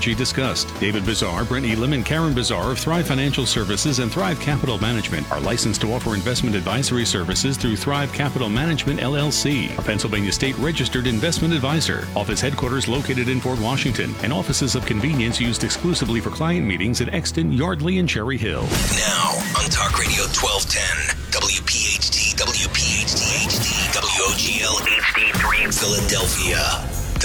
discussed. David Bezar, Brett Elam, and Karen Bezar of Thrive Financial Services and Thrive Capital Management are licensed to offer investment advisory services through Thrive Capital Management LLC, a Pennsylvania state registered investment advisor. Office headquarters located in Fort Washington, and offices of convenience used exclusively for client meetings in Exton, Yardley, and Cherry Hill. Now on Talk Radio 1210, WPHT, WPHT HD, WOGL HD3 Philadelphia.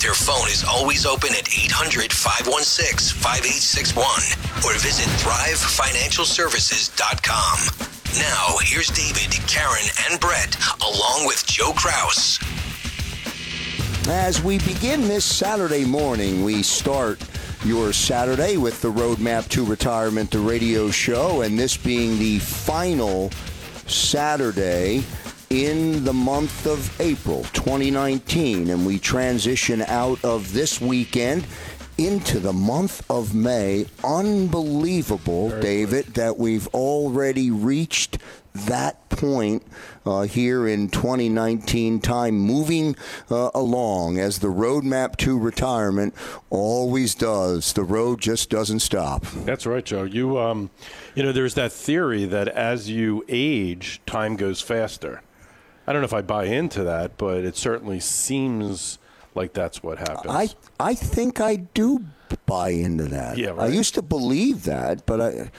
Their phone is always open at 800 516 5861 or visit thrivefinancialservices.com. Now, here's David, Karen, and Brett, along with Joe Kraus. As we begin this Saturday morning, we start your Saturday with the Roadmap to Retirement, the radio show, and this being the final Saturday in the month of April 2019, and we transition out of this weekend into the month of May. Unbelievable, Very David, good. that we've already reached that point uh, here in 2019 time moving uh, along as the roadmap to retirement always does the road just doesn't stop that's right joe you um, you know there's that theory that as you age time goes faster I don't know if I buy into that, but it certainly seems like that's what happens. I I think I do buy into that. Yeah, right. I used to believe that, but I,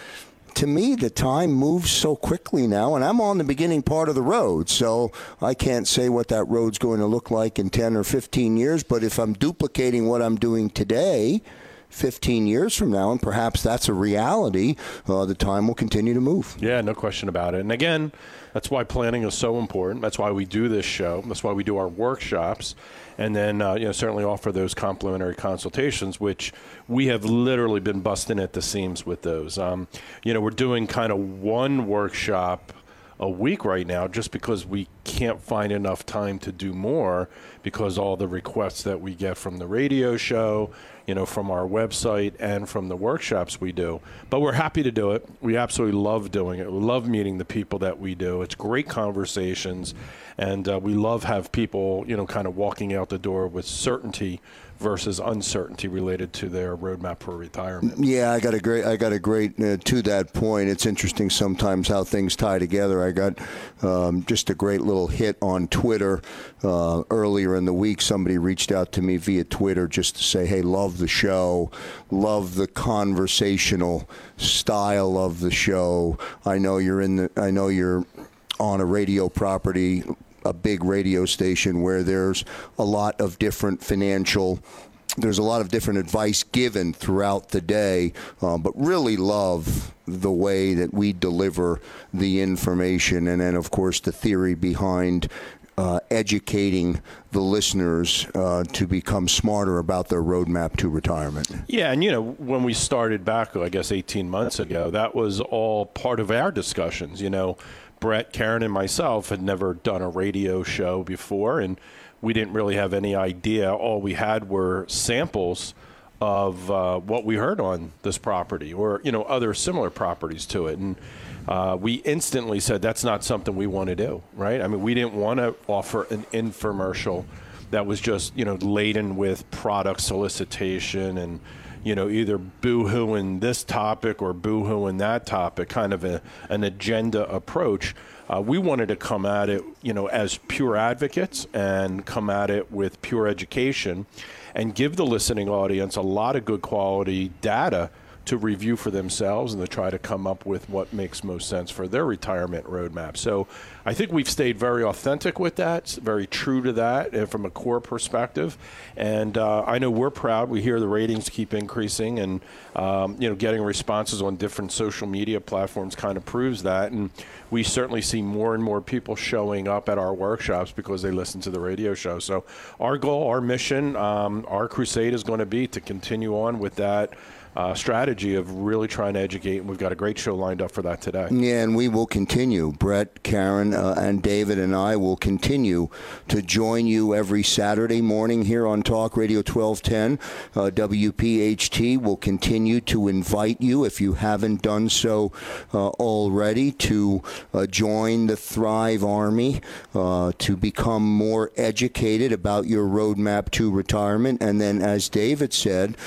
to me, the time moves so quickly now, and I'm on the beginning part of the road, so I can't say what that road's going to look like in 10 or 15 years. But if I'm duplicating what I'm doing today, 15 years from now, and perhaps that's a reality, uh, the time will continue to move. Yeah, no question about it. And again, that's why planning is so important. That's why we do this show. That's why we do our workshops, and then uh, you know certainly offer those complimentary consultations, which we have literally been busting at the seams with those. Um, you know, we're doing kind of one workshop a week right now just because we can't find enough time to do more because all the requests that we get from the radio show you know, from our website and from the workshops we do. But we're happy to do it. We absolutely love doing it. We love meeting the people that we do. It's great conversations, and uh, we love have people, you know, kind of walking out the door with certainty versus uncertainty related to their roadmap for retirement. Yeah, I got a great, I got a great uh, to that point. It's interesting sometimes how things tie together. I got um, just a great little hit on Twitter uh, earlier in the week. Somebody reached out to me via Twitter just to say, "Hey, love the show, love the conversational style of the show. I know you're in the, I know you're." on a radio property a big radio station where there's a lot of different financial there's a lot of different advice given throughout the day, uh, but really love the way that we deliver the information, and then of course the theory behind uh, educating the listeners uh, to become smarter about their roadmap to retirement. Yeah, and you know, when we started back, I guess 18 months ago, that was all part of our discussions. You know, Brett, Karen, and myself had never done a radio show before, and we didn't really have any idea. All we had were samples of uh, what we heard on this property, or you know, other similar properties to it, and uh, we instantly said that's not something we want to do. Right? I mean, we didn't want to offer an infomercial that was just you know laden with product solicitation and you know either boo-hooing this topic or boo-hooing that topic, kind of a, an agenda approach. Uh, we wanted to come at it, you know, as pure advocates and come at it with pure education, and give the listening audience a lot of good quality data to review for themselves and to try to come up with what makes most sense for their retirement roadmap. So I think we've stayed very authentic with that, very true to that from a core perspective. And uh, I know we're proud. We hear the ratings keep increasing, and um, you know, getting responses on different social media platforms kind of proves that. And we certainly see more and more people showing up at our workshops because they listen to the radio show. So our goal, our mission, um, our crusade is going to be to continue on with that uh, strategy of really trying to educate, and we've got a great show lined up for that today. Yeah, and we will continue. Brett, Karen, uh, and David and I will continue to join you every Saturday morning here on Talk Radio 1210. Uh, WPHT will continue to invite you, if you haven't done so uh, already, to uh, join the Thrive Army, uh, to become more educated about your roadmap to retirement, and then, as David said,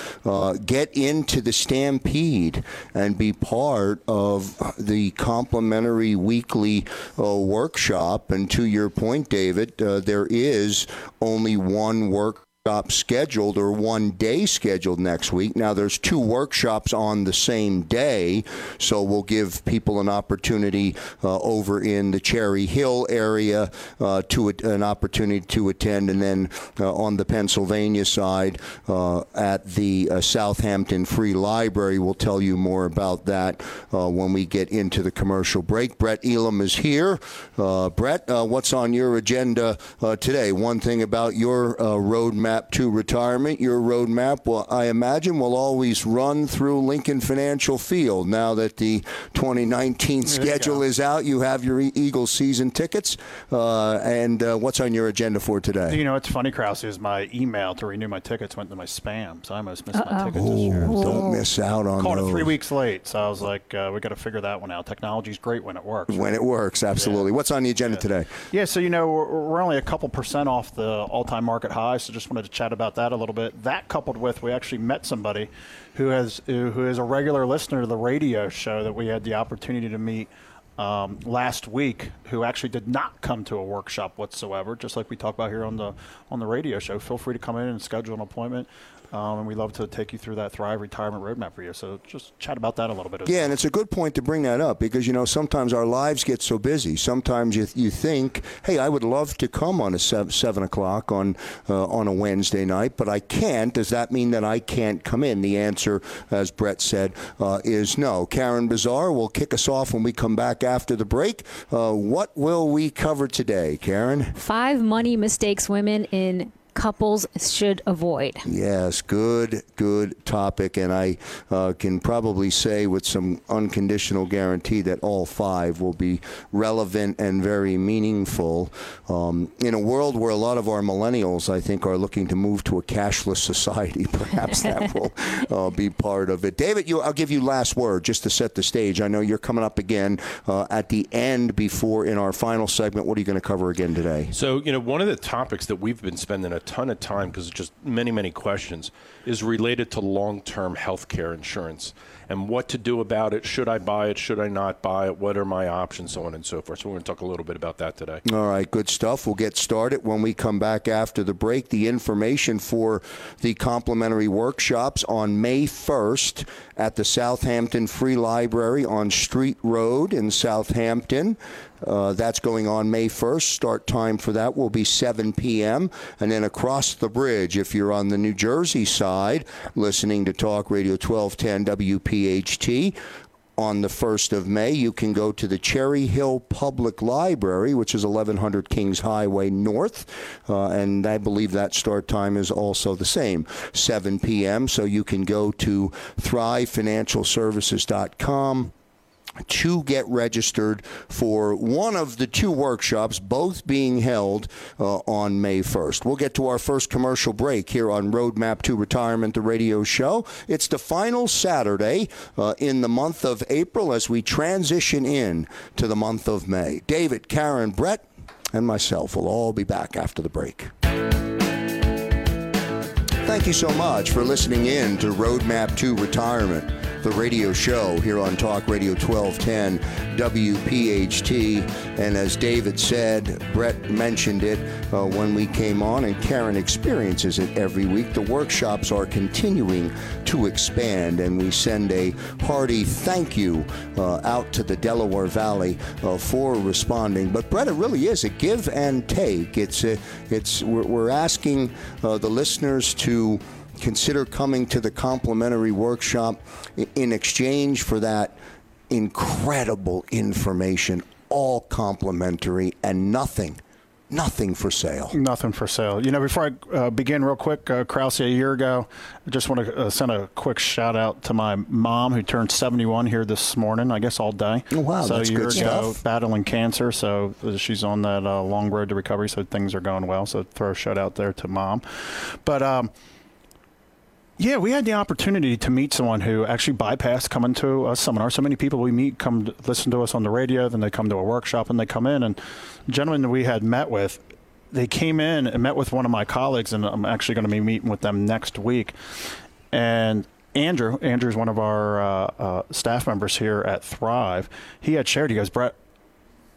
get into to the Stampede and be part of the complimentary weekly uh, workshop. And to your point, David, uh, there is only one work workshop scheduled or one day scheduled next week. Now, there's two workshops on the same day, so we'll give people an opportunity uh, over in the Cherry Hill area uh, to an opportunity to attend, and then uh, on the Pennsylvania side uh, at the uh, Southampton Free Library. We'll tell you more about that uh, when we get into the commercial break. Brett Elam is here. Brett, what's on your agenda today? One thing about your roadmap roadmap to retirement. Your roadmap, will, I imagine, will always run through Lincoln Financial Field. Now that the 2019 schedule is out, you have your Eagles season tickets. Uh, and uh, what's on your agenda for today? You know, it's funny, Krause, is my email to renew my tickets went to my spam, so I almost missed Uh-oh. my tickets this year. So don't miss out on Called those. it three weeks late, so I was like, uh, we got to figure that one out. Technology's great when it works. When it works, absolutely. Yeah. What's on the agenda yeah. today? Yeah, so you know, we're, we're only a couple percent off the all-time market high, so just wanted wanted to chat about that a little bit. That coupled with we actually met somebody who has who is a regular listener to the radio show that we had the opportunity to meet um, last week who actually did not come to a workshop whatsoever, just like we talk about here on the on the radio show. Feel free to come in and schedule an appointment. Um, and we love to take you through that Thrive retirement roadmap for you. So just chat about that a little bit. yeah, and it's a good point to bring that up because you know sometimes our lives get so busy. Sometimes you, you think, hey, I would love to come on a seven, seven o'clock on uh, on a Wednesday night, but I can't. Does that mean that I can't come in? The answer, as Brett said, uh, is no. Karen Bezar will kick us off when we come back after the break. Uh, what will we cover today, Karen? Five money mistakes women in couples should avoid? Yes, good, good topic. And I uh, can probably say with some unconditional guarantee that all five will be relevant and very meaningful. Um, in a world where a lot of our millennials, I think, are looking to move to a cashless society, perhaps that will uh, be part of it. David, you, I'll give you last word just to set the stage. I know you're coming up again uh, at the end before in our final segment. What are you going to cover again today? So, you know, one of the topics that we've been spending a ton of time because just many, many questions is related to long term health care insurance and what to do about it. Should I buy it? Should I not buy it? What are my options? So on and so forth. So we're going to talk a little bit about that today. All right, good stuff. We'll get started when we come back after the break. The information for the complimentary workshops on May 1st at the Southampton Free Library on Street Road in Southampton. Uh, that's going on May 1st. Start time for that will be 7 p.m. And then across the bridge, if you're on the New Jersey side, listening to Talk Radio 1210 WPHT, on the 1st of May, you can go to the Cherry Hill Public Library, which is 1100 Kings Highway North. Uh, and I believe that start time is also the same, 7 p.m. So you can go to thrivefinancialservices.com to get registered for one of the two workshops, both being held uh, on May 1st. We'll get to our first commercial break here on Roadmap to Retirement, the radio show. It's the final Saturday uh, in the month of April as we transition in to the month of May. David, Karen, Brett, and myself will all be back after the break. Thank you so much for listening in to Roadmap to Retirement, the radio show here on Talk Radio 1210 WPHT. And as David said, Brett mentioned it uh, when we came on, and Karen experiences it every week. The workshops are continuing to expand, and we send a hearty thank you uh, out to the Delaware Valley uh, for responding. But Brett, it really is a give and take. It's a, it's we're, we're asking uh, the listeners to consider coming to the complimentary workshop in exchange for that incredible information, all complimentary and nothing nothing for sale. Nothing for sale. You know, before I uh, begin, real quick, uh, Krause, a year ago, I just want to uh, send a quick shout out to my mom who turned 71 here this morning, I guess all day. Oh, wow. So that's a year good ago, stuff. battling cancer. So uh, she's on that uh, long road to recovery. So things are going well. So throw a shout out there to mom. But, um, yeah, we had the opportunity to meet someone who actually bypassed coming to a seminar. So many people we meet come listen to us on the radio, then they come to a workshop and they come in. And the gentleman that we had met with, they came in and met with one of my colleagues, and I'm actually going to be meeting with them next week. And Andrew, Andrew's one of our uh, uh, staff members here at Thrive. He had shared. He goes, Brett,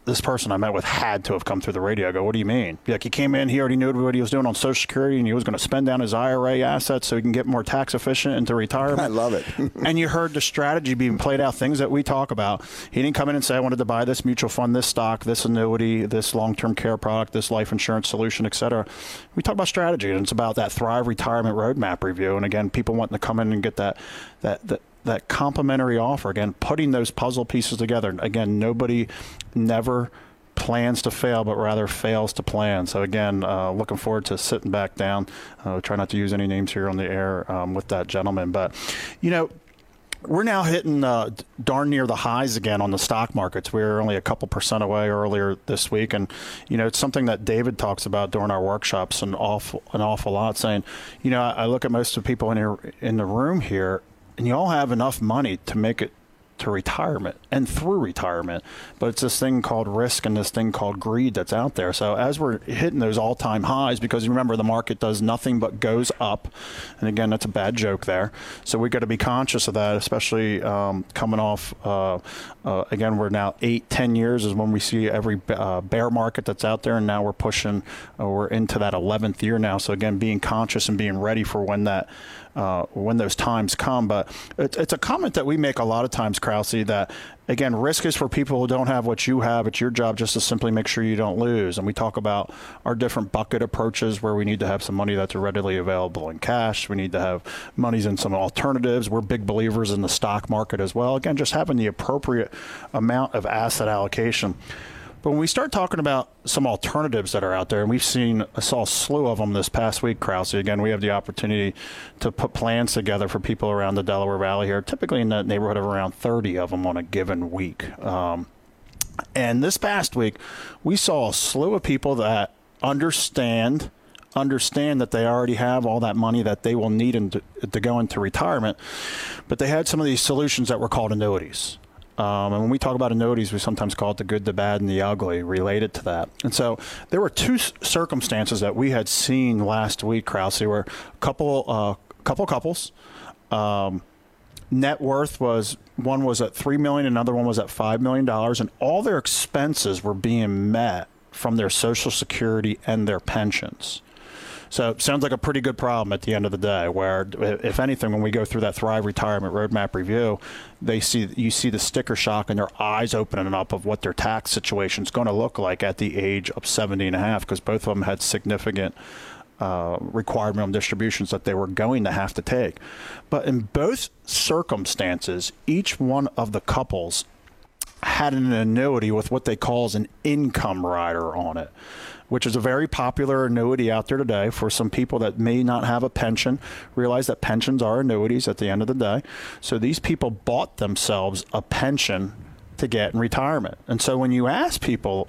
this person I met with had to have come through the radio. I go, what do you mean? Like he came in, he already knew what he was doing on Social Security, and he was going to spend down his IRA assets so he can get more tax efficient into retirement. I love it. and you heard the strategy being played out, things that we talk about. He didn't come in and say, I wanted to buy this mutual fund, this stock, this annuity, this long-term care product, this life insurance solution, et cetera. We talk about strategy, and it's about that Thrive Retirement Roadmap review. And again, people wanting to come in and get that that that that complimentary offer. Again putting those puzzle pieces together. Again nobody never plans to fail but rather fails to plan. So again uh, looking forward to sitting back down. Uh, try not to use any names here on the air um, with that gentleman. But you know we're now hitting uh, darn near the highs again on the stock markets. We were only a couple percent away earlier this week, and you know it's something that David talks about during our workshops an awful an awful lot. Saying, you know, I, I look at most of the people in here in the room here, and you all have enough money to make it to retirement and through retirement. But it's this thing called risk and this thing called greed that's out there. So as we're hitting those all time highs, because remember the market does nothing but goes up, and again that's a bad joke there. So we got to be conscious of that, especially um, coming off. Uh, uh, again, we're now eight, ten years is when we see every uh, bear market that's out there, and now we're pushing. Uh, we're into that eleventh year now. So again, being conscious and being ready for when that uh, when those times come. But it, it's a comment that we make a lot of times, Krause, that again, risk is for people who don't have what you have. It's your job just to simply make sure you don't lose. And we talk about our different bucket approaches where we need to have some money that's readily available in cash. We need to have monies in some alternatives. We're big believers in the stock market as well. Again, just having the appropriate amount of asset allocation. But when we start talking about some alternatives that are out there, and we've seen, I saw a slew of them this past week, Krause. Again, we have the opportunity to put plans together for people around the Delaware Valley here, typically in the neighborhood of around 30 of them on a given week. Um, and this past week, we saw a slew of people that understand understand that they already have all that money that they will need to, to go into retirement, but they had some of these solutions that were called annuities. Um, and when we talk about annuities, we sometimes call it the good, the bad, and the ugly related to that. And so there were two circumstances that we had seen last week, Krause. Were a couple, uh, couple couples. Um, net worth was one was at three million, another one was at five million dollars, and all their expenses were being met from their Social Security and their pensions. So it sounds like a pretty good problem at the end of the day. Where, if anything, when we go through that Thrive Retirement Roadmap review, they see you see the sticker shock and their eyes opening up of what their tax situation is going to look like at the age of 70 and a half, because both of them had significant uh, required minimum distributions that they were going to have to take. But in both circumstances, each one of the couples had an annuity with what they call as an income rider on it, which is a very popular annuity out there today for some people that may not have a pension. Realize that pensions are annuities at the end of the day. So these people bought themselves a pension to get in retirement. And so when you ask people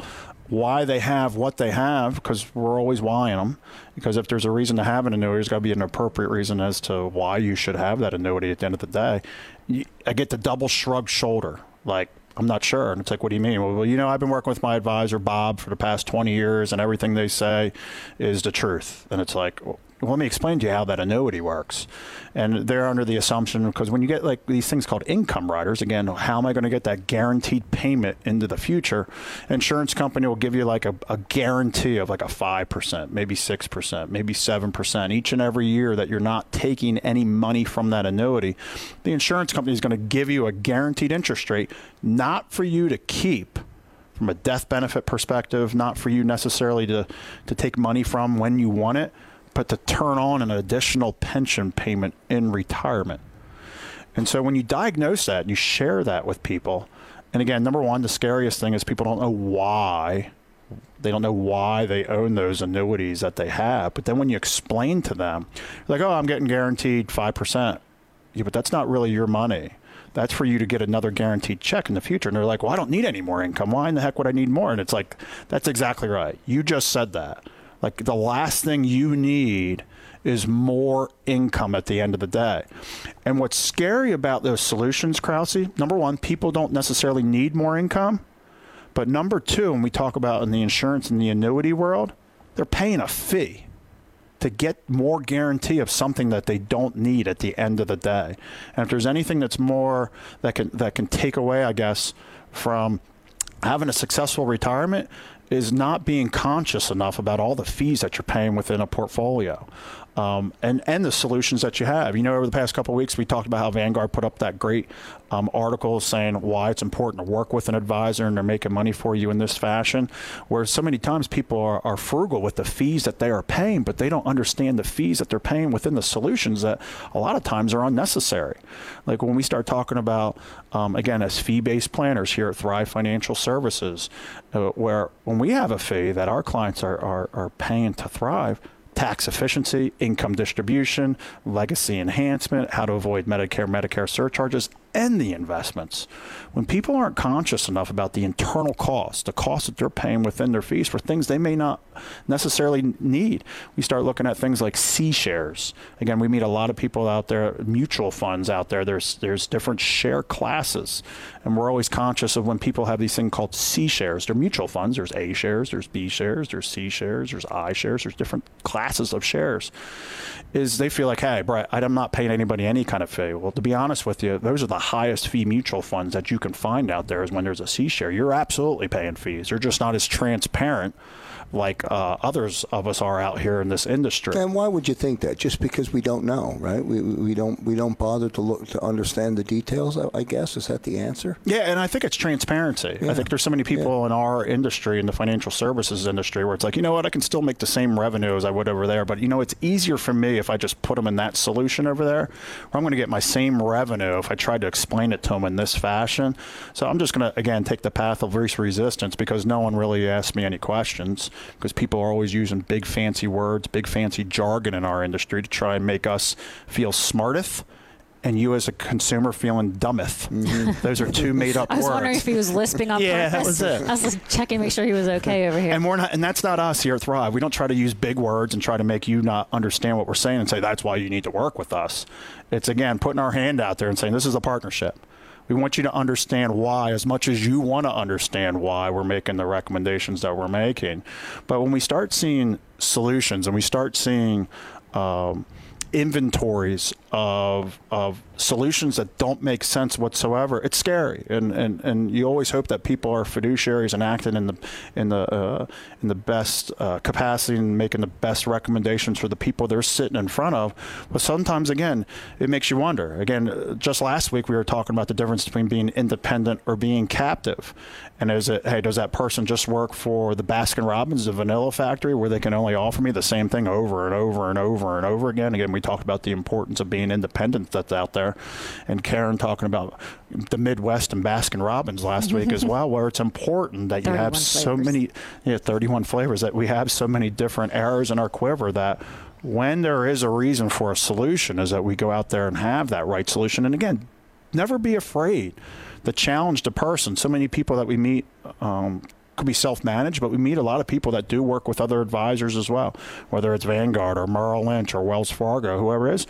why they have what they have, because we're always whying them, because if there's a reason to have an annuity, there's got to be an appropriate reason as to why you should have that annuity at the end of the day. I get the double shrug shoulder, like, I'm not sure. And it's like, what do you mean? Well, you know, I've been working with my advisor, Bob, for the past 20 years, and everything they say is the truth. And it's like, well, let me explain to you how that annuity works. And they're under the assumption because when you get like these things called income riders, again, how am I going to get that guaranteed payment into the future? Insurance company will give you like a, a guarantee of like a 5%, maybe 6%, maybe 7% each and every year that you're not taking any money from that annuity. The insurance company is going to give you a guaranteed interest rate, not for you to keep from a death benefit perspective, not for you necessarily to, to take money from when you want it, but to turn on an additional pension payment in retirement. And so when you diagnose that and you share that with people, and again, number one, the scariest thing is people don't know why. They don't know why they own those annuities that they have. But then when you explain to them, like, oh, I'm getting guaranteed 5%. Yeah, but that's not really your money. That's for you to get another guaranteed check in the future. And they're like, well, I don't need any more income. Why in the heck would I need more? And it's like, that's exactly right. You just said that. Like the last thing you need is more income at the end of the day. And what's scary about those solutions, Krause, number one, people don't necessarily need more income. But number two, when we talk about in the insurance and the annuity world, they're paying a fee to get more guarantee of something that they don't need at the end of the day. And if there's anything that's more that can that can take away, I guess, from having a successful retirement is not being conscious enough about all the fees that you're paying within a portfolio. Um, and and the solutions that you have. You know, over the past couple weeks, we talked about how Vanguard put up that great um, article saying why it's important to work with an advisor and they're making money for you in this fashion. Where so many times people are, are frugal with the fees that they are paying, but they don't understand the fees that they're paying within the solutions that a lot of times are unnecessary. Like when we start talking about, um, again, as fee based planners here at Thrive Financial Services, uh, where when we have a fee that our clients are, are, are paying to thrive, tax efficiency, income distribution, legacy enhancement, how to avoid Medicare, Medicare surcharges, and the investments. When people aren't conscious enough about the internal cost, the cost that they're paying within their fees for things they may not necessarily need, we start looking at things like C shares. Again, we meet a lot of people out there, mutual funds out there. There's there's different share classes, and we're always conscious of when people have these things called C shares. They're mutual funds. There's A shares, there's B shares, there's C shares, there's I shares. There's different classes of shares. Is they feel like, hey, Brett, I'm not paying anybody any kind of fee. Well, to be honest with you, those are the highest fee mutual funds that you can find out there is when there's a C share. You're absolutely paying fees. They're just not as transparent like uh, others of us are out here in this industry. And why would you think that? Just because we don't know, right? We, we don't we don't bother to look to understand the details. I guess is that the answer? Yeah, and I think it's transparency. Yeah. I think there's so many people yeah. in our industry, in the financial services industry, where it's like, you know what, I can still make the same revenue as I would over there, but you know, it's easier for me if I just put them in that solution over there, where I'm going to get my same revenue if I tried to explain it to them in this fashion. So I'm just going to again take the path of least resistance because no one really asked me any questions because people are always using big fancy words, big fancy jargon in our industry to try and make us feel smarteth and you as a consumer feeling dumbeth. Mm-hmm. Those are two made up words. I was words. wondering if he was lisping on yeah, purpose. that was it. I was checking, to make sure he was okay over here. And we're not, and that's not us here at Thrive. We don't try to use big words and try to make you not understand what we're saying and say that's why you need to work with us. It's again putting our hand out there and saying this is a partnership. We want you to understand why as much as you want to understand why we're making the recommendations that we're making. But when we start seeing solutions and we start seeing um, inventories of of solutions that don't make sense whatsoever, it's scary. And, and and you always hope that people are fiduciaries and acting in the in the uh, in the best uh, capacity and making the best recommendations for the people they're sitting in front of. But sometimes, again, it makes you wonder. Again, just last week we were talking about the difference between being independent or being captive. And is it hey, does that person just work for the Baskin Robbins, the Vanilla Factory, where they can only offer me the same thing over and over and over and over again? Again, we talked about the importance of being independent that's out there, and Karen talking about the Midwest and Baskin Robbins last week as well, where it's important that you have flavors. so many, yeah, 31 flavors that we have so many different arrows in our quiver that when there is a reason for a solution, is that we go out there and have that right solution. And again, never be afraid to challenge the person. So many people that we meet um, could be self-managed, but we meet a lot of people that do work with other advisors as well, whether it's Vanguard or Merrill Lynch or Wells Fargo, whoever it is.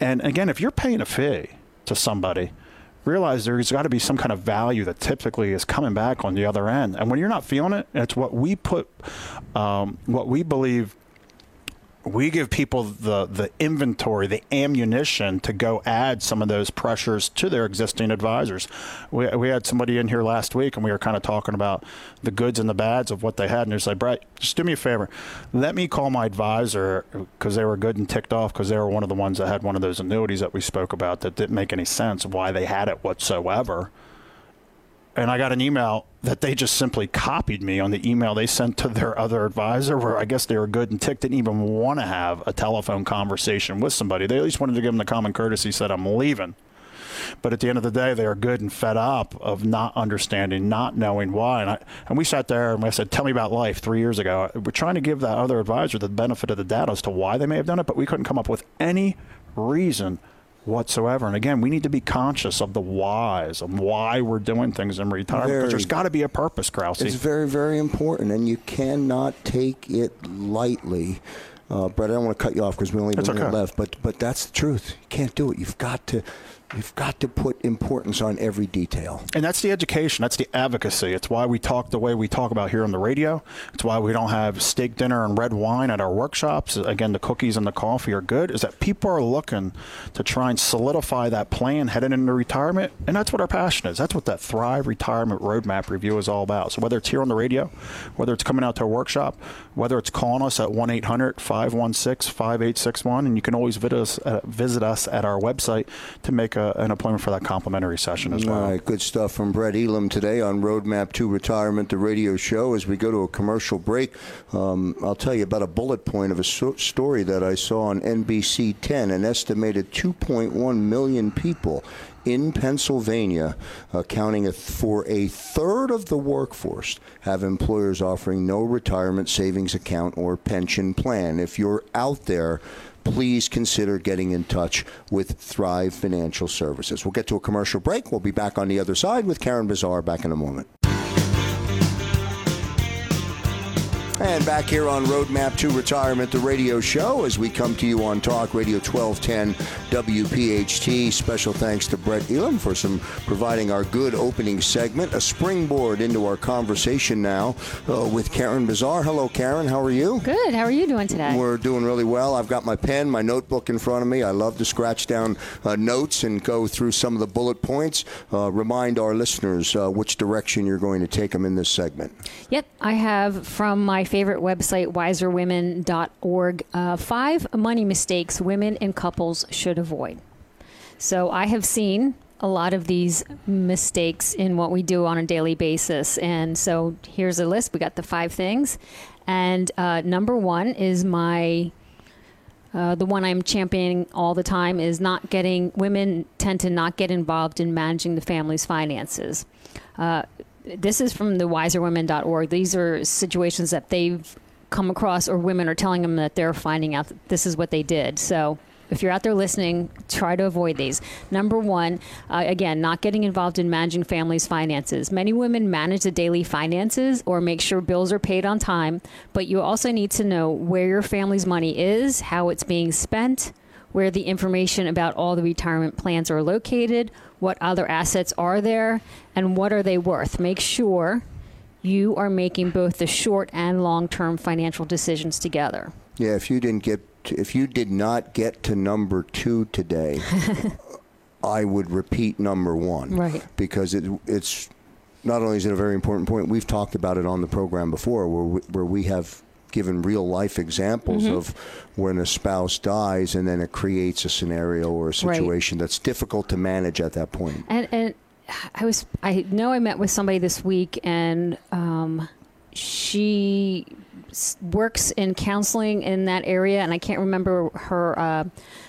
And again, if you're paying a fee to somebody, realize there's got to be some kind of value that typically is coming back on the other end. And when you're not feeling it, it's what we put, um, what we believe we give people the the inventory, the ammunition to go add some of those pressures to their existing advisors. We, we had somebody in here last week, and we were kind of talking about the goods and the bads of what they had, and they're like, Brett, just do me a favor, let me call my advisor because they were good and ticked off because they were one of the ones that had one of those annuities that we spoke about that didn't make any sense why they had it whatsoever and I got an email that they just simply copied me on the email they sent to their other advisor, where I guess they were good and ticked, didn't even want to have a telephone conversation with somebody. They at least wanted to give them the common courtesy, said, I'm leaving. But at the end of the day, they are good and fed up of not understanding, not knowing why. And, I, and we sat there and I said, Tell me about life three years ago. We're trying to give that other advisor the benefit of the doubt as to why they may have done it, but we couldn't come up with any reason whatsoever. And again, we need to be conscious of the whys of why we're doing things in retirement because there's got to be a purpose, Krause. It's very, very important, and you cannot take it lightly. Uh, Brett, I don't want to cut you off because we only have a minute left, but but that's the truth. You can't do it. You've got to you've got to put importance on every detail. And that's the education. That's the advocacy. It's why we talk the way we talk about here on the radio. It's why we don't have steak dinner and red wine at our workshops. Again, the cookies and the coffee are good. Is that people are looking to try and solidify that plan heading into retirement, and that's what our passion is. That's what that Thrive Retirement Roadmap Review is all about. So whether it's here on the radio, whether it's coming out to a workshop, whether it's calling us at 1 800 516 5861, and you can always visit us, uh, visit us at our website to make a, an appointment for that complimentary session as well. Good stuff from Brett Elam today on Roadmap to Retirement, the radio show. As we go to a commercial break, um, I'll tell you about a bullet point of a so- story that I saw on NBC 10. An estimated 2.1 million people in Pennsylvania, accounting a- for a third of the workforce, have employers offering no retirement savings account or pension plan. If you're out there, please consider getting in touch with Thrive Financial Services. We'll get to a commercial break. We'll be back on the other side with Karen Bezar back in a moment. And back here on Roadmap to Retirement, the radio show, as we come to you on Talk Radio 1210 WPHT. Special thanks to Brett Elam for some providing our good opening segment, a springboard into our conversation now uh, with Karen Bezar. Hello, Karen. How are you? Good. How are you doing today? We're doing really well. I've got my pen, my notebook in front of me. I love to scratch down uh, notes and go through some of the bullet points. Uh, remind our listeners uh, which direction you're going to take them in this segment. Yep, I have from my favorite website, wiserwomen.org, uh, five money mistakes women and couples should avoid. So I have seen a lot of these mistakes in what we do on a daily basis. And so here's a list. We got the five things. And uh, number one is my uh, the one I'm championing all the time is not getting women tend to not get involved in managing the family's finances. Uh, this is from the wiserwomen.org. These are situations that they've come across, or women are telling them that they're finding out that this is what they did. So if you're out there listening, try to avoid these. Number one, uh, again, not getting involved in managing families' finances. Many women manage the daily finances or make sure bills are paid on time, but you also need to know where your family's money is, how it's being spent, where the information about all the retirement plans are located, what other assets are there, and what are they worth. Make sure you are making both the short and long term financial decisions together. Yeah, if you didn't get, if you did not get to number two today, I would repeat number one. Right. Because it, it's not only is it a very important point, we've talked about it on the program before, where we, where we have given real life examples Mm-hmm. of when a spouse dies and then it creates a scenario or a situation that's difficult to manage at that point. And and I was I know I met with somebody this week and um, she works in counseling in that area and I can't remember her uh,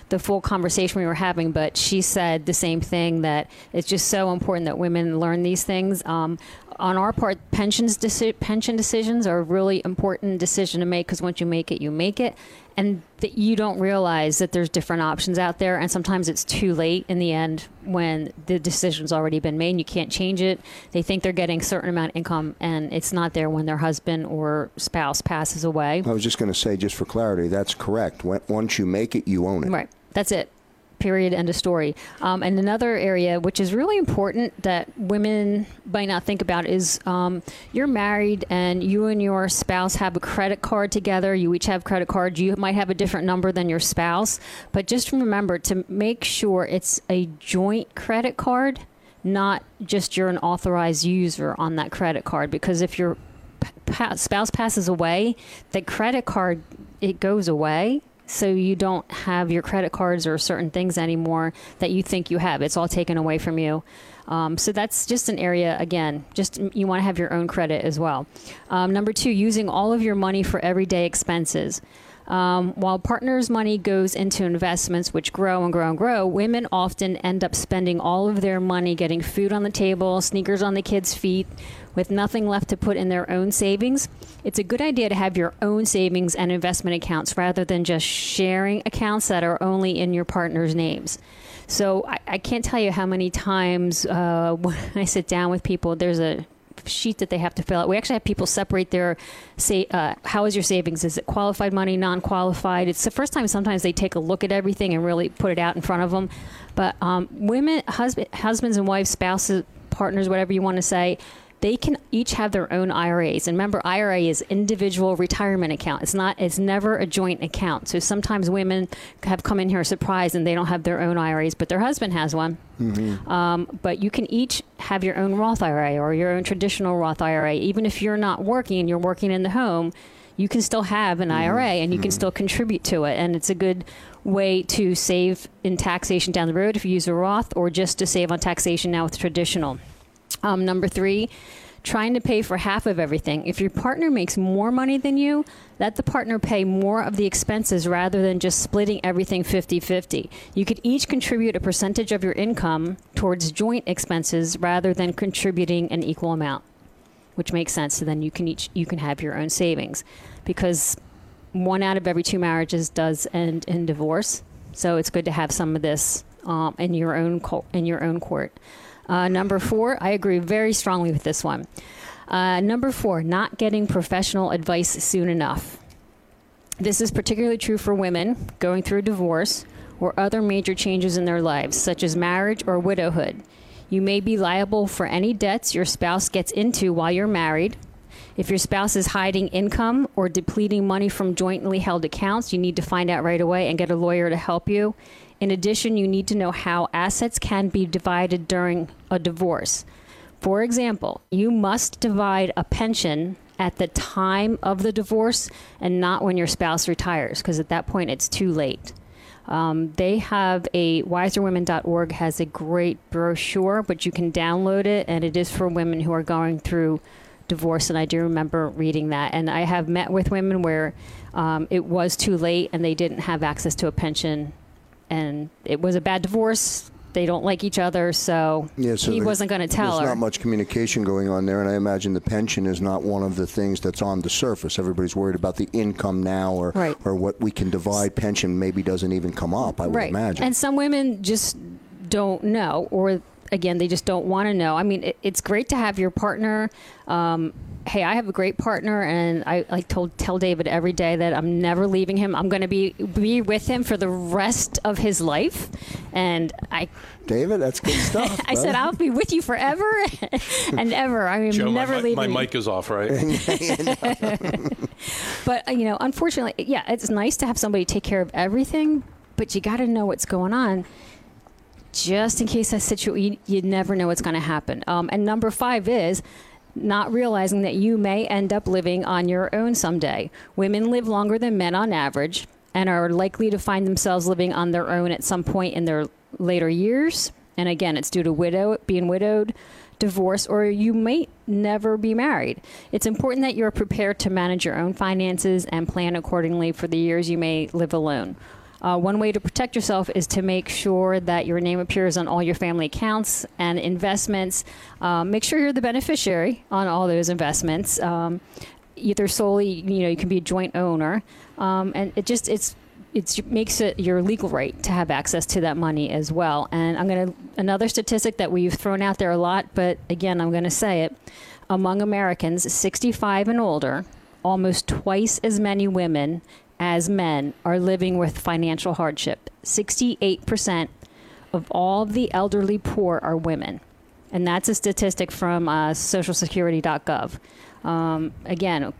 the full conversation we were having but she said the same thing that it's just so important that women learn these things. Um, on our part pensions deci- pension decisions are a really important decision to make because once you make it you make it. And that you don't realize that there's different options out there and sometimes it's too late in the end when the decision's already been made and you can't change it. They think they're getting a certain amount of income and it's not there when their husband or spouse passes away. I was just going to say, just for clarity, that's correct. When, once you make it, you own it. right that's it. Period. End of story. Um, and another area which is really important that women might not think about is um, you're married and you and your spouse have a credit card together. You each have credit cards. You might have a different number than your spouse. But just remember to make sure it's a joint credit card not just you're an authorized user on that credit card. Because if your spouse passes away the credit card it goes away so you don't have your credit cards or certain things anymore that you think you have. It's all taken away from you. Um, so that's just an area again. Just you want to have your own credit as well. Um, number two, using all of your money for everyday expenses. Um, while partners' money goes into investments which grow and grow and grow, women often end up spending all of their money getting food on the table, sneakers on the kids' feet, with nothing left to put in their own savings. It's a good idea to have your own savings and investment accounts rather than just sharing accounts that are only in your partner's names. So I, I can't tell you how many times uh, when I sit down with people, there's a sheet that they have to fill out. We actually have people separate their say uh, how is your savings? Is it qualified money, non-qualified? It's the first time sometimes they take a look at everything and really put it out in front of them. But um, women, husband, husbands and wives, spouses, partners, whatever you want to say, they can each have their own IRAs. And remember, IRA is individual retirement account. It's not. It's never a joint account. So sometimes women have come in here surprised and they don't have their own IRAs, but their husband has one. Mm-hmm. Um, but you can each have your own Roth IRA or your own traditional Roth IRA, even if you're not working and you're working in the home. You can still have an IRA and you can still contribute to it, and it's a good way to save in taxation down the road if you use a Roth, or just to save on taxation now with traditional. Um, number three, trying to pay for half of everything. If your partner makes more money than you, let the partner pay more of the expenses rather than just splitting everything 50 50. You could each contribute a percentage of your income towards joint expenses rather than contributing an equal amount, which makes sense. So then you can each you can have your own savings because one out of every two marriages does end in divorce. So it's good to have some of this um, in your own co- in your own court. Uh, number four, I agree very strongly with this one. Uh, number four, not getting professional advice soon enough. This is particularly true for women going through a divorce or other major changes in their lives, such as marriage or widowhood. You may be liable for any debts your spouse gets into while you're married. If your spouse is hiding income or depleting money from jointly held accounts, you need to find out right away and get a lawyer to help you. In addition, you need to know how assets can be divided during a divorce. For example, you must divide a pension at the time of the divorce and not when your spouse retires, because at that point it's too late. Um, they have a wiserwomen.org has a great brochure, but you can download it, and it is for women who are going through divorce. And I do remember reading that. And I have met with women where um, it was too late and they didn't have access to a pension, and it was a bad divorce. They don't like each other, so, Yeah, so he there- wasn't going to tell There's her. not much communication going on there, and I imagine the pension is not one of the things that's on the surface. Everybody's worried about the income now, or Right. or what we can divide. Pension maybe doesn't even come up. I would imagine. And some women just don't know, or again, they just don't want to know. I mean, it, it's great to have your partner. Um, hey, I have a great partner, and I, I told tell David every day that I'm never leaving him. I'm going to be be with him for the rest of his life, and I David, that's good stuff. I said. I'll be with you forever and ever. I mean, Joe, never my, leaving my mic is off, right? But uh, you know, unfortunately, yeah, it's nice to have somebody take care of everything, but you got to know what's going on, just in case that situation. You never know what's going to happen. Um, and number five is not realizing that you may end up living on your own someday. Women live longer than men on average, and are likely to find themselves living on their own at some point in their later years. And again, it's due to widow being widowed divorce, or you may never be married. It's important that you're prepared to manage your own finances and plan accordingly for the years you may live alone. Uh, one way to protect yourself is to make sure that your name appears on all your family accounts and investments. Um, make sure you're the beneficiary on all those investments. Um, either solely, you know, you can be a joint owner, um, and it just it's it makes it your legal right to have access to that money as well. And I'm going to another statistic that we've thrown out there a lot, but again, I'm going to say it. Among Americans 65 and older, almost twice as many women as men are living with financial hardship. 68% of all the elderly poor are women. And that's a statistic from uh, socialsecurity.gov. Um, again,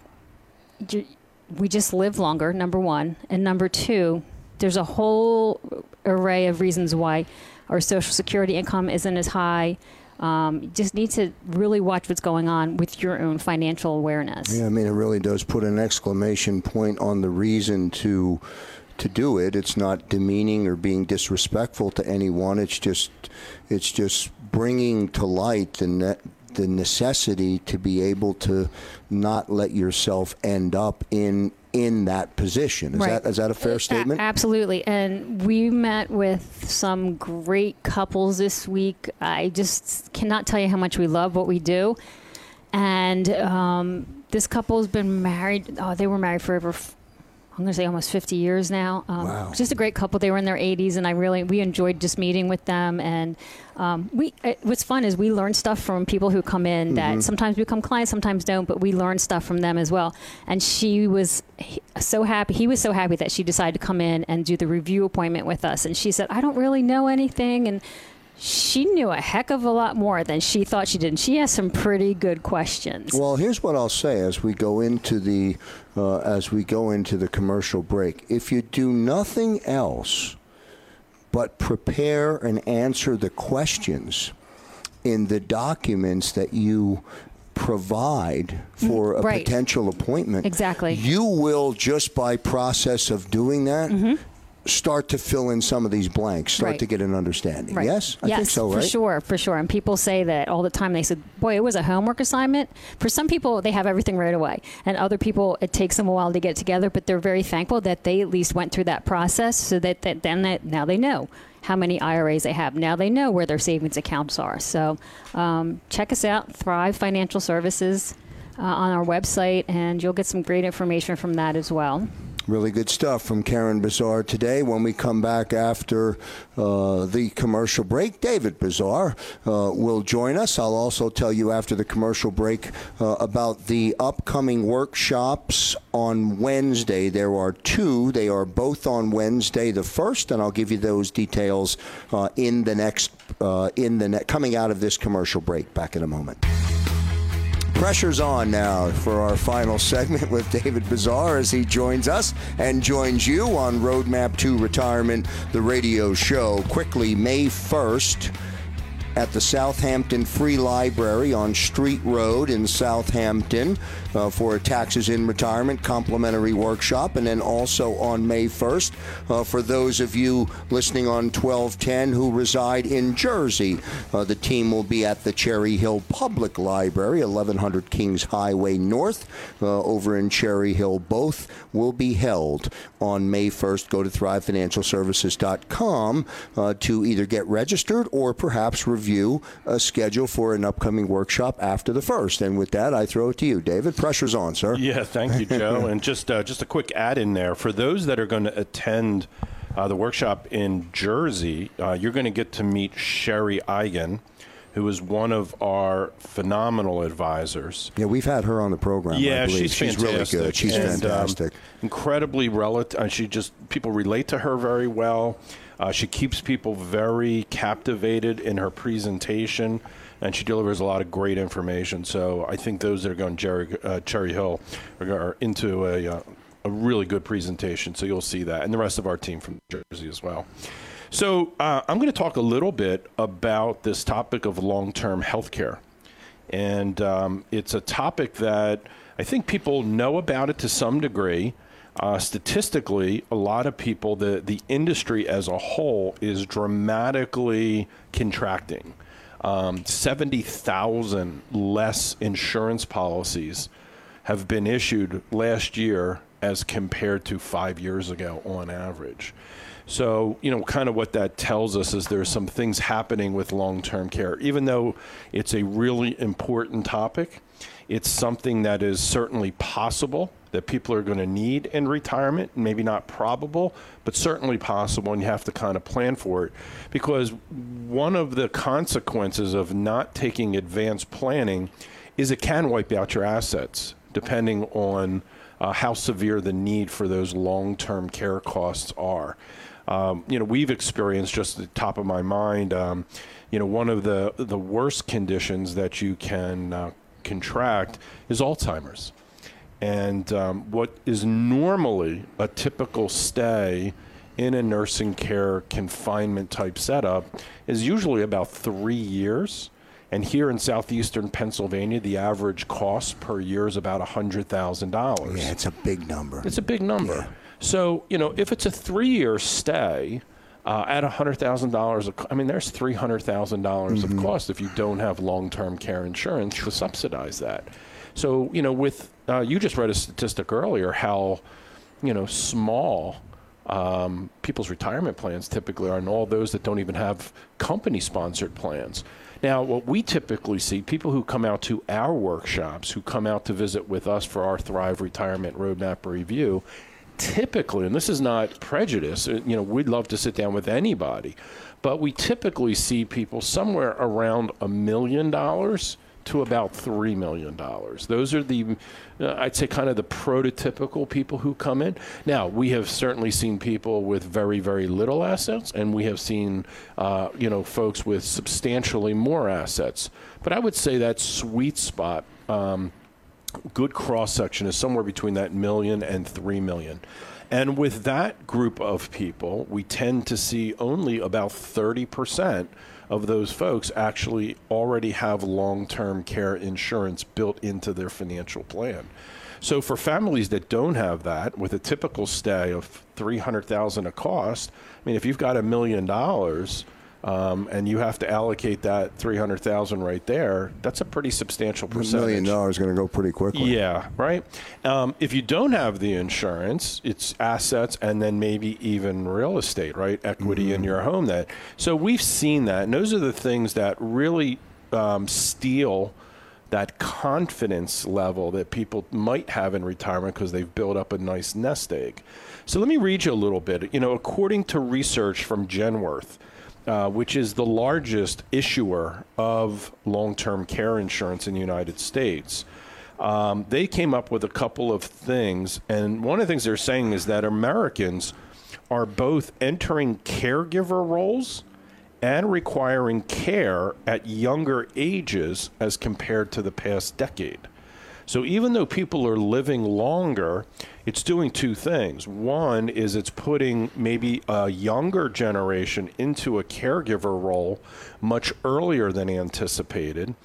we just live longer, number one. And number two, there's a whole array of reasons why our Social Security income isn't as high. Um, you just need to really watch what's going on with your own financial awareness. Yeah, I mean, it really does put an exclamation point on the reason to to do it. It's not demeaning or being disrespectful to anyone. It's just it's just bringing to light the net the necessity to be able to not let yourself end up in in that position. Is right. that is that a fair statement? A- absolutely. And we met with some great couples this week. I just cannot tell you how much we love what we do. And um, this couple has been married. Oh, they were married for over I'm going to say almost 50 years now. Um, wow. Just a great couple. They were in their 80s, and I really we enjoyed just meeting with them. And um, we it, what's fun is we learn stuff from people who come in that mm-hmm. sometimes become clients, sometimes don't, but we learn stuff from them as well. And she was so happy. He was so happy that she decided to come in and do the review appointment with us. And she said, "I don't really know anything," and she knew a heck of a lot more than she thought she did. And she asked some pretty good questions. Well, here's what I'll say as we go into the uh, as we go into the commercial break. If you do nothing else but prepare and answer the questions in the documents that you provide for a right. potential appointment. Exactly. You will just by process of doing that mm-hmm start to fill in some of these blanks, start right. to get an understanding. Right. Yes, I yes, think so. Right? For sure, for sure. And people say that all the time. They said, "Boy, it was a homework assignment." For some people, they have everything right away, and other people, it takes them a while to get together. But they're very thankful that they at least went through that process, so that, that then that now they know how many IRAs they have. Now they know where their savings accounts are. So um, check us out, Thrive Financial Services. Uh, on our website, and you'll get some great information from that as well. Really good stuff from Karen Bezar today. When we come back after uh, the commercial break, David Bezar uh, will join us. I'll also tell you after the commercial break uh, about the upcoming workshops on Wednesday. There are two. They are both on Wednesday the first, and I'll give you those details uh, in the next uh, in the ne- coming out of this commercial break. Back in a moment. Pressure's on now for our final segment with David Bezar as he joins us and joins you on Roadmap to Retirement, the radio show. Quickly, May 1st at the Southampton Free Library on Street Road in Southampton uh, for a taxes in retirement complimentary workshop. And then also on May 1st, uh, for those of you listening on 1210 who reside in Jersey, uh, the team will be at the Cherry Hill Public Library, 1100 Kings Highway North, uh, over in Cherry Hill. Both will be held on May 1st. Go to thrivefinancialservices.com uh, to either get registered or perhaps review a schedule for an upcoming workshop after the first. And with that, I throw it to you, David pressure's on, sir. Yeah, thank you, Joe. and just uh, just a quick add in there for those that are going to attend uh, the workshop in Jersey. Uh, you're going to get to meet Sherry Eigen who is one of our phenomenal advisors. Yeah, we've had her on the program. Yeah, she's, she's really good. She's and, um, fantastic. Um, incredibly relative. Uh, she just people relate to her very well. Uh, she keeps people very captivated in her presentation and she delivers a lot of great information. So I think those that are going Jerry, uh, Cherry Hill are, are into a, uh, a really good presentation. So you'll see that, and the rest of our team from Jersey as well. So uh, I'm going to talk a little bit about this topic of long-term health care. And um, it's a topic that I think people know about it to some degree. Uh, statistically, a lot of people, the, the industry as a whole is dramatically contracting um, 70,000 less insurance policies have been issued last year as compared to five years ago on average. So, you know, kind of what that tells us is there's some things happening with long term care. Even though it's a really important topic, it's something that is certainly possible that people are going to need in retirement. Maybe not probable, but certainly possible, and you have to kind of plan for it. Because one of the consequences of not taking advanced planning is it can wipe out your assets, depending on uh, how severe the need for those long-term care costs are. Um, you know, we've experienced just at the top of my mind. Um, you know, one of the the worst conditions that you can uh, contract is Alzheimer's, and um, what is normally a typical stay in a nursing care confinement type setup is usually about three years. And here in southeastern Pennsylvania, the average cost per year is about $100,000. Yeah, it's a big number. It's a big number. Yeah. So, you know, if it's a three year stay, uh, at $100,000, I mean, there's $300,000 mm-hmm. of cost if you don't have long term care insurance to subsidize that. So, you know, with, uh, you just read a statistic earlier how, you know, small um, people's retirement plans typically are, and all those that don't even have company sponsored plans. Now, what we typically see, people who come out to our workshops, who come out to visit with us for our Thrive Retirement Roadmap Review, typically, and this is not prejudice, uh, you know, we'd love to sit down with anybody, but we typically see people somewhere around a million dollars to about $3 million. Those are the, uh, I'd say, kind of the prototypical people who come in. Now, we have certainly seen people with very, very little assets, and we have seen, uh, you know, folks with substantially more assets. But I would say that sweet spot. Um, good cross section is somewhere between that million and three million. And with that group of people, we tend to see only about 30% of those folks actually already have long term care insurance built into their financial plan. So for families that don't have that, with a typical stay of 300,000 a cost, I mean, if you've got a million dollars, um, and you have to allocate that 300,000 right there, that's a pretty substantial percentage. A million dollars going to go pretty quickly. Yeah, right? Um, if you don't have the insurance, it's assets and then maybe even real estate, right? Equity mm-hmm. in your home that. So we've seen that. And those are the things that really um, steal that confidence level that people might have in retirement because they've built up a nice nest egg. So let me read you a little bit. You know, according to research from Genworth, uh, which is the largest issuer of long term care insurance in the United States. Um, they came up with a couple of things. And one of the things they're saying is that Americans are both entering caregiver roles and requiring care at younger ages as compared to the past decade. So even though people are living longer, it's doing two things. One is it's putting maybe a younger generation into a caregiver role much earlier than anticipated.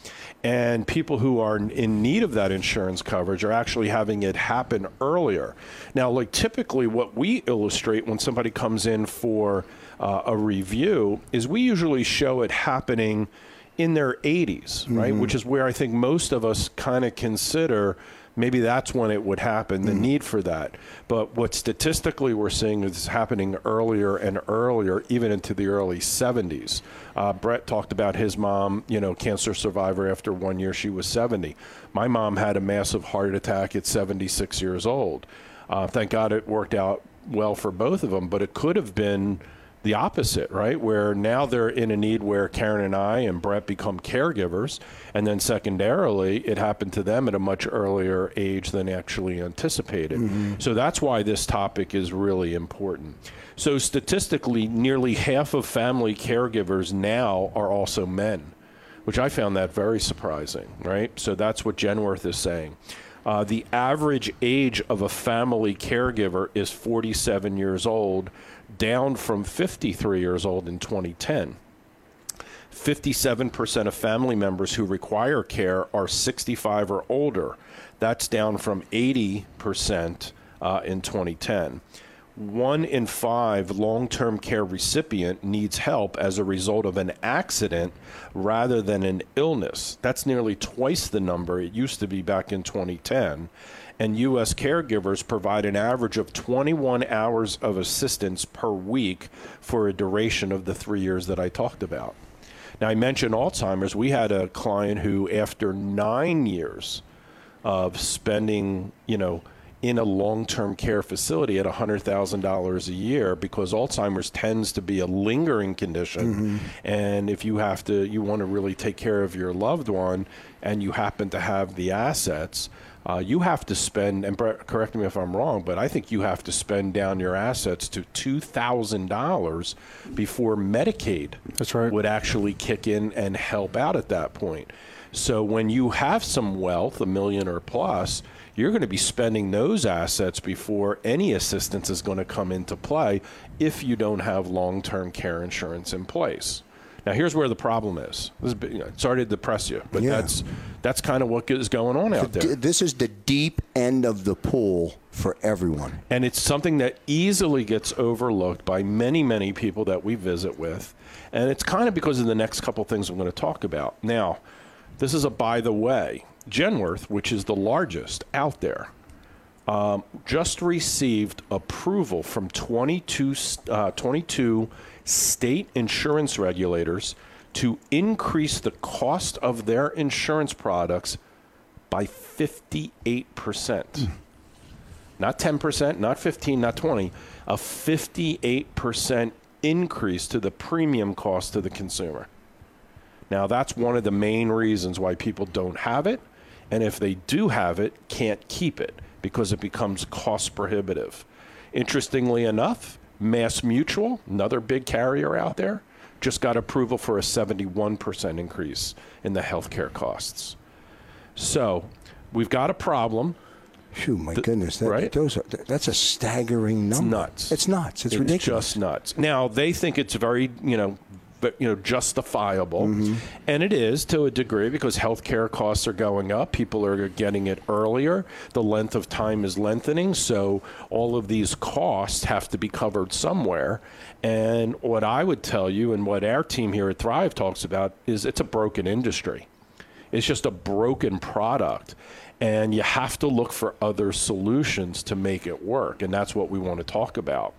And people who are in need of that insurance coverage are actually having it happen earlier. Now, like typically, what we illustrate when somebody comes in for uh, a review is we usually show it happening in their 80s, right? Mm-hmm. Which is where I think most of us kind of consider maybe that's when it would happen, the mm. need for that. But what statistically we're seeing is happening earlier and earlier, even into the early 70s. Uh, Brett talked about his mom, you know, cancer survivor after one year she was 70. My mom had a massive heart attack at 76 years old. Uh, thank God it worked out well for both of them, but it could have been the opposite, right? Where now they're in a need where Karen and I and Brett become caregivers. And then secondarily, it happened to them at a much earlier age than actually anticipated. Mm-hmm. So that's why this topic is really important. So statistically, nearly half of family caregivers now are also men, which I found that very surprising, right? So that's what Genworth is saying. Uh, the average age of a family caregiver is 47 years old down from 53 years old in 2010. 57% of family members who require care are 65 or older. That's down from 80% uh, in 2010. One in five long term care recipient needs help as a result of an accident rather than an illness. That's nearly twice the number it used to be back in 2010 and U.S. caregivers provide an average of 21 hours of assistance per week for a duration of the three years that I talked about. Now, I mentioned Alzheimer's. We had a client who, after nine years of spending, you know, in a long-term care facility at $100,000 a year because Alzheimer's tends to be a lingering condition mm-hmm. and if you have to you want to really take care of your loved one and you happen to have the assets uh, you have to spend, and correct me if I'm wrong, but I think you have to spend down your assets to $2,000 before Medicaid That's right. would actually kick in and help out at that point. So when you have some wealth, a million or plus, you're going to be spending those assets before any assistance is going to come into play if you don't have long term care insurance in place. Now, here's where the problem is. This is you know, sorry to depress you, but Yeah. that's that's kind of what is going on out there. This is the deep end of the pool for everyone. And it's something that easily gets overlooked by many, many people that we visit with. And it's kind of because of the next couple things I'm going to talk about. Now, this is a by the way. Genworth, which is the largest out there, um, just received approval from 22, uh, 22 state insurance regulators to increase the cost of their insurance products by 58%. Not 10%, not 15, not 20, a 58% increase to the premium cost to the consumer. Now, that's one of the main reasons why people don't have it. And if they do have it, can't keep it because it becomes cost prohibitive. Interestingly enough, Mass Mutual, another big carrier out there, just got approval for a 71% increase in the healthcare costs. So we've got a problem. Phew, my goodness, that, right? those are, that's a staggering number. It's nuts. It's nuts. It's, It's ridiculous. just nuts. Now they think it's very, you know, but you know, justifiable, Mm-hmm. and it is to a degree because healthcare costs are going up. People are getting it earlier. The length of time is lengthening, so all of these costs have to be covered somewhere. And what I would tell you, and what our team here at Thrive talks about, is it's a broken industry. It's just a broken product. And you have to look for other solutions to make it work. And that's what we want to talk about.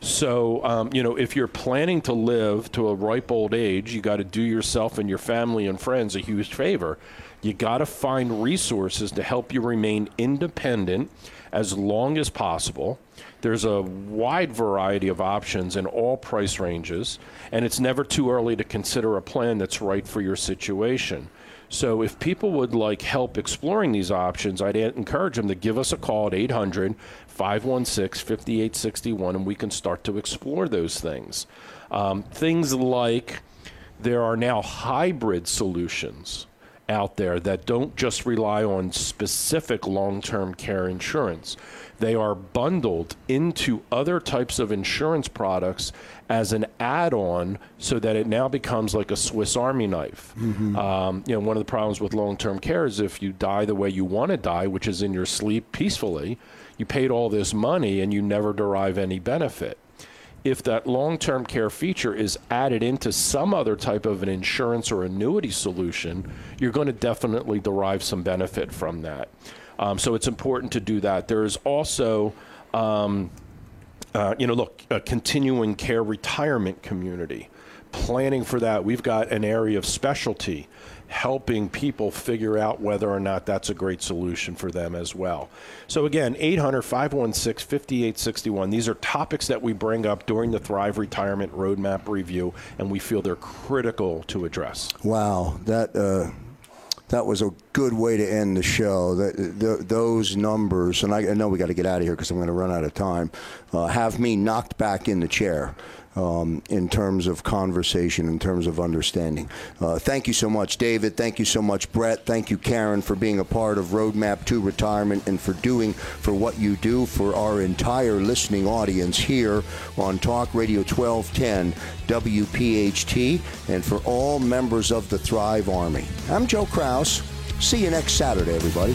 So, um, you know, if you're planning to live to a ripe old age, you got to do yourself and your family and friends a huge favor. You got to find resources to help you remain independent as long as possible. There's a wide variety of options in all price ranges, and it's never too early to consider a plan that's right for your situation. So if people would like help exploring these options, I'd encourage them to give us a call at 800 516 5861 and we can start to explore those things. Um, things like there are now hybrid solutions out there that don't just rely on specific long term care insurance. They are bundled into other types of insurance products as an add on so that it now becomes like a Swiss Army knife. Um, you know, one of the problems with long term care is if you die the way you want to die, which is in your sleep peacefully, you paid all this money and you never derive any benefit if that long term care feature is added into some other type of an insurance or annuity solution, you're going to definitely derive some benefit from that. Um, so it's important to do that. There's also, um, uh, you know, look, a continuing care retirement community. Planning for that, we've got an area of specialty helping people figure out whether or not that's a great solution for them as well. So, again, 800 516 5861. These are topics that we bring up during the Thrive Retirement Roadmap review, and we feel they're critical to address. Wow, that uh, that was a good way to end the show. That, th those numbers, and I, I know we got to get out of here because I'm going to run out of time. Uh, have me knocked back in the chair. Um, in terms of conversation, in terms of understanding. Uh, thank you so much, David. Thank you so much, Brett. Thank you, Karen, for being a part of Roadmap to Retirement and for doing for what you do for our entire listening audience here on Talk Radio 1210 WPHT and for all members of the Thrive Army. I'm Joe Kraus. See you next Saturday, everybody.